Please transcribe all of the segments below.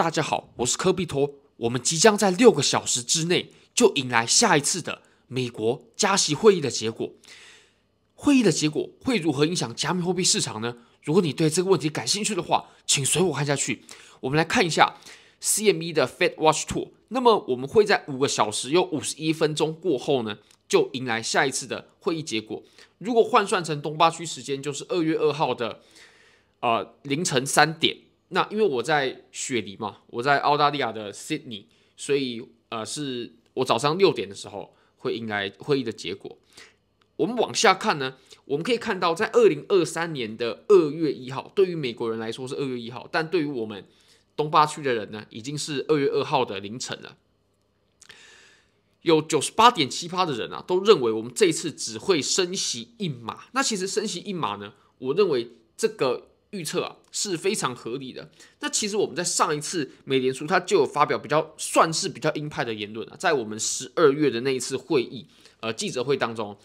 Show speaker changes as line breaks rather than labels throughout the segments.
大家好，我是科比托。我们即将在六个小时之内就迎来下一次的美国加息会议的结果。会议的结果会如何影响加密货币市场呢？如果你对这个问题感兴趣的话，请随我看下去。我们来看一下 CME 的 Fed Watch Tool。那么我们会在五个小时又五十一分钟过后呢，就迎来下一次的会议结果。如果换算成东八区时间，就是二月二号的呃凌晨三点。那因为我在雪梨嘛，我在澳大利亚的 Sydney，所以呃是我早上六点的时候会迎来会议的结果。我们往下看呢，我们可以看到，在二零二三年的二月一号，对于美国人来说是二月一号，但对于我们东八区的人呢，已经是二月二号的凌晨了。有九十八点七趴的人啊，都认为我们这次只会升息一码。那其实升息一码呢，我认为这个预测啊是非常合理的。那其实我们在上一次美联储它就有发表比较算是比较鹰派的言论啊，在我们十二月的那一次会议呃记者会当中。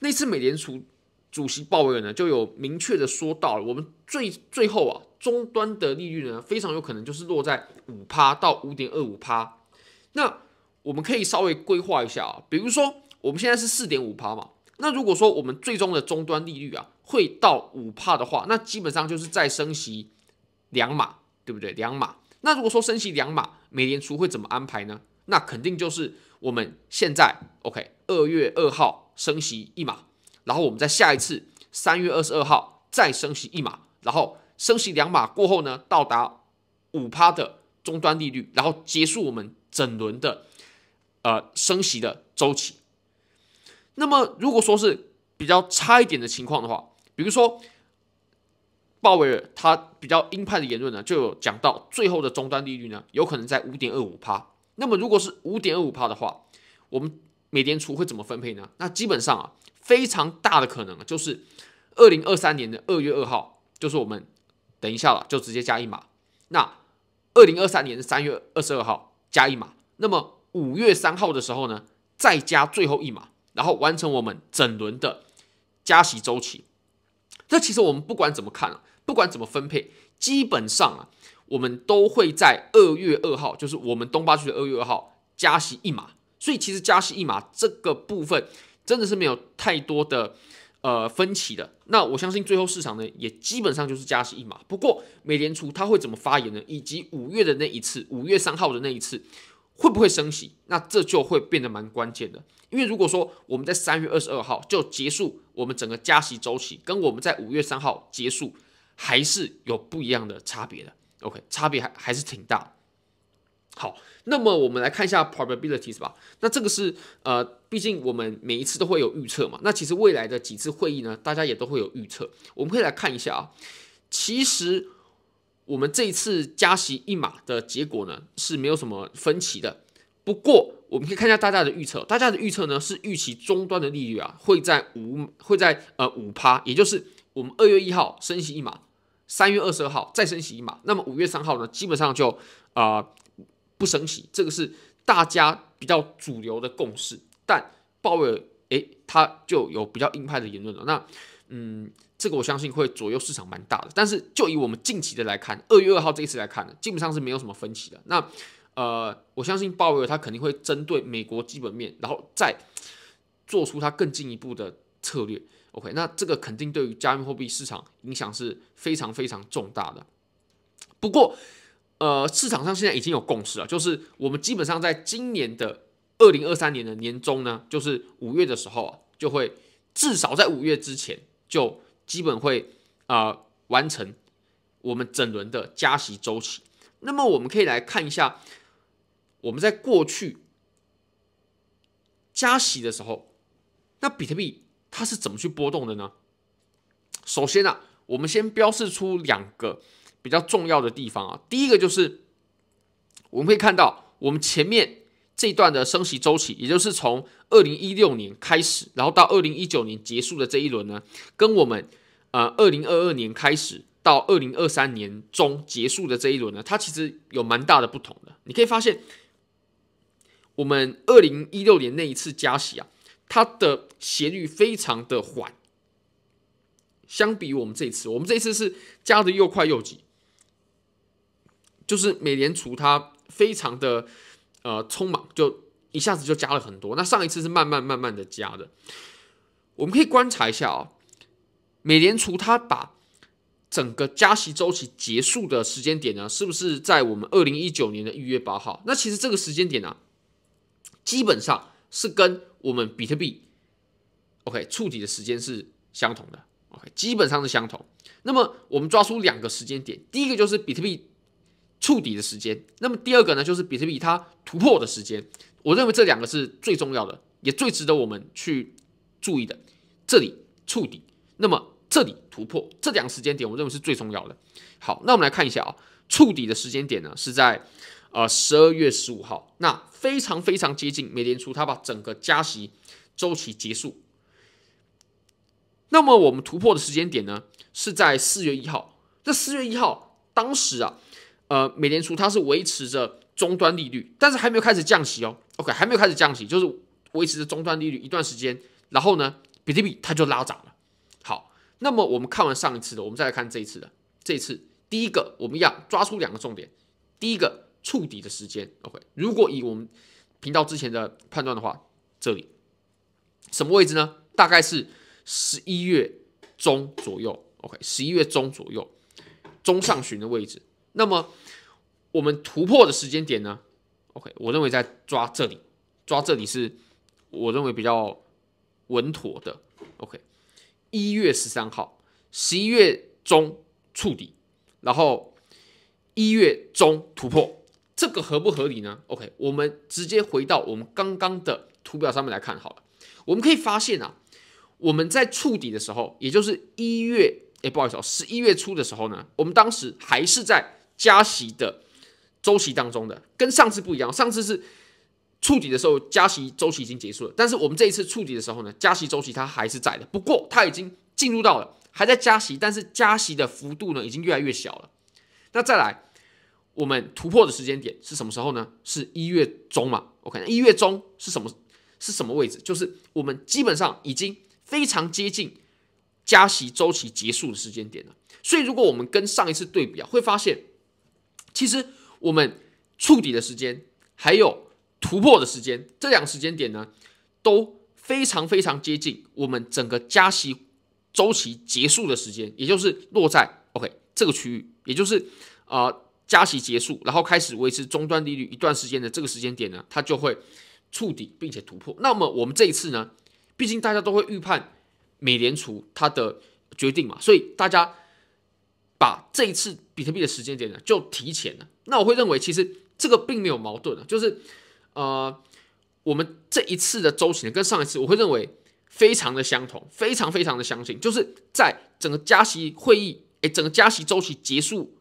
那次美联储主席鲍威尔呢，就有明确的说到了，我们最最后啊，终端的利率呢，非常有可能就是落在五趴到五点二五趴。那我们可以稍微规划一下啊，比如说我们现在是四点五趴嘛，那如果说我们最终的终端利率啊，会到五帕的话，那基本上就是再升息两码，对不对？两码。那如果说升息两码，美联储会怎么安排呢？那肯定就是我们现在 OK，二月二号。升息一码，然后我们在下一次三月二十二号再升息一码，然后升息两码过后呢，到达五帕的终端利率，然后结束我们整轮的呃升息的周期。那么如果说是比较差一点的情况的话，比如说鲍威尔他比较鹰派的言论呢，就有讲到最后的终端利率呢，有可能在五点二五趴。那么如果是五点二五趴的话，我们美联储会怎么分配呢？那基本上啊，非常大的可能就是二零二三年的二月二号，就是我们等一下了，就直接加一码。那二零二三年的三月二十二号加一码，那么五月三号的时候呢，再加最后一码，然后完成我们整轮的加息周期。这其实我们不管怎么看啊，不管怎么分配，基本上啊，我们都会在二月二号，就是我们东八区的二月二号加息一码。所以其实加息一码这个部分真的是没有太多的呃分歧的。那我相信最后市场呢也基本上就是加息一码。不过美联储它会怎么发言呢？以及五月的那一次，五月三号的那一次会不会升息？那这就会变得蛮关键的。因为如果说我们在三月二十二号就结束我们整个加息周期，跟我们在五月三号结束还是有不一样的差别的。OK，差别还还是挺大。好，那么我们来看一下 probabilities 吧。那这个是呃，毕竟我们每一次都会有预测嘛。那其实未来的几次会议呢，大家也都会有预测。我们可以来看一下啊。其实我们这一次加息一码的结果呢，是没有什么分歧的。不过我们可以看一下大家的预测，大家的预测呢是预期终端的利率啊会在五会在呃五趴，也就是我们二月一号升息一码，三月二十二号再升息一码，那么五月三号呢，基本上就啊。呃不升息，这个是大家比较主流的共识。但鲍威尔诶，他就有比较硬派的言论了。那嗯，这个我相信会左右市场蛮大的。但是就以我们近期的来看，二月二号这一次来看呢，基本上是没有什么分歧的。那呃，我相信鲍威尔他肯定会针对美国基本面，然后再做出他更进一步的策略。OK，那这个肯定对于加密货币市场影响是非常非常重大的。不过，呃，市场上现在已经有共识了，就是我们基本上在今年的二零二三年的年中呢，就是五月的时候啊，就会至少在五月之前就基本会啊、完成我们整轮的加息周期。那么我们可以来看一下，我们在过去加息的时候，那比特币它是怎么去波动的呢？首先啊，我们先标示出两个。比较重要的地方啊，第一个就是我们可以看到，我们前面这段的升息周期，也就是从二零一六年开始，然后到二零一九年结束的这一轮呢，跟我们呃二零二二年开始到二零二三年中结束的这一轮呢，它其实有蛮大的不同的。你可以发现，我们二零一六年那一次加息啊，它的斜率非常的缓，相比我们这一次，我们这一次是加的又快又急。就是美联储它非常的呃匆忙，就一下子就加了很多。那上一次是慢慢慢慢的加的。我们可以观察一下啊、哦，美联储它把整个加息周期结束的时间点呢，是不是在我们二零一九年的一月八号？那其实这个时间点呢、基本上是跟我们比特币 OK 触底的时间是相同的，OK 基本上是相同。那么我们抓出两个时间点，第一个就是比特币触底的时间，那么第二个呢，就是比特币它突破的时间。我认为这两个是最重要的，也最值得我们去注意的。这里触底，那么这里突破，这两个时间点，我认为是最重要的。好，那我们来看一下啊，触底的时间点呢是在呃十二月十五号，那非常非常接近美联储它把整个加息周期结束。那么我们突破的时间点呢是在四月一号。这四月一号当时啊，呃，美联储它是维持着终端利率，但是还没有开始降息哦。OK，还没有开始降息，就是维持着终端利率一段时间。然后呢，比特币它就拉涨了。好，那么我们看完上一次的，我们再来看这一次的。这一次第一个我们要抓出两个重点。第一个触底的时间，OK，如果以我们频道之前的判断的话，这里什么位置呢？大概是。十一月中左右，OK，十一月中左右，中上旬的位置。那么我们突破的时间点呢？OK，我认为在抓这里，抓这里是我认为比较稳妥的。OK，一月十三号，十一月中触底，然后一月中突破，这个合不合理呢？OK，我们直接回到我们刚刚的图表上面来看好了。我们可以发现啊。我们在触底的时候，也就是一月，哎，不好意思哦，十一月初的时候呢，我们当时还是在加息的周期当中的，跟上次不一样。上次是触底的时候，加息周期已经结束了，但是我们这一次触底的时候呢，加息周期它还是在的，不过它已经进入到了还在加息，但是加息的幅度呢，已经越来越小了。那再来，我们突破的时间点是什么时候呢？是一月中嘛？OK，一月中是什么？是什么位置？就是我们基本上已经。非常接近加息周期结束的时间点了，所以如果我们跟上一次对比啊，会发现其实我们触底的时间还有突破的时间，这两个时间点呢，都非常非常接近我们整个加息周期结束的时间，也就是落在 OK 这个区域，也就是呃加息结束，然后开始维持终端利率一段时间的这个时间点呢，它就会触底并且突破。那么我们这一次呢？毕竟大家都会预判美联储它的决定嘛，所以大家把这一次比特币的时间点呢就提前了。那我会认为其实这个并没有矛盾啊，就是呃我们这一次的周期呢跟上一次我会认为非常的相同，非常非常的相近，就是在整个加息会议诶，整个加息周期结束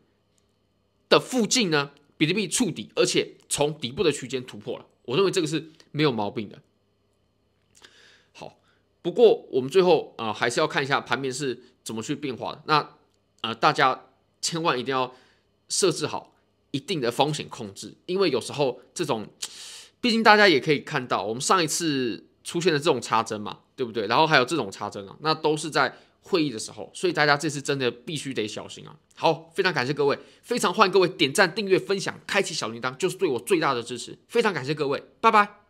的附近呢，比特币触底，而且从底部的区间突破了。我认为这个是没有毛病的。好不过，我们最后啊、还是要看一下盘面是怎么去变化的。那呃，大家千万一定要设置好一定的风险控制，因为有时候这种，毕竟大家也可以看到，我们上一次出现的这种插针嘛，对不对？然后还有这种插针啊，那都是在会议的时候，所以大家这次真的必须得小心啊。好，非常感谢各位，非常欢迎各位点赞、订阅、分享、开启小铃铛，就是对我最大的支持。非常感谢各位，拜拜。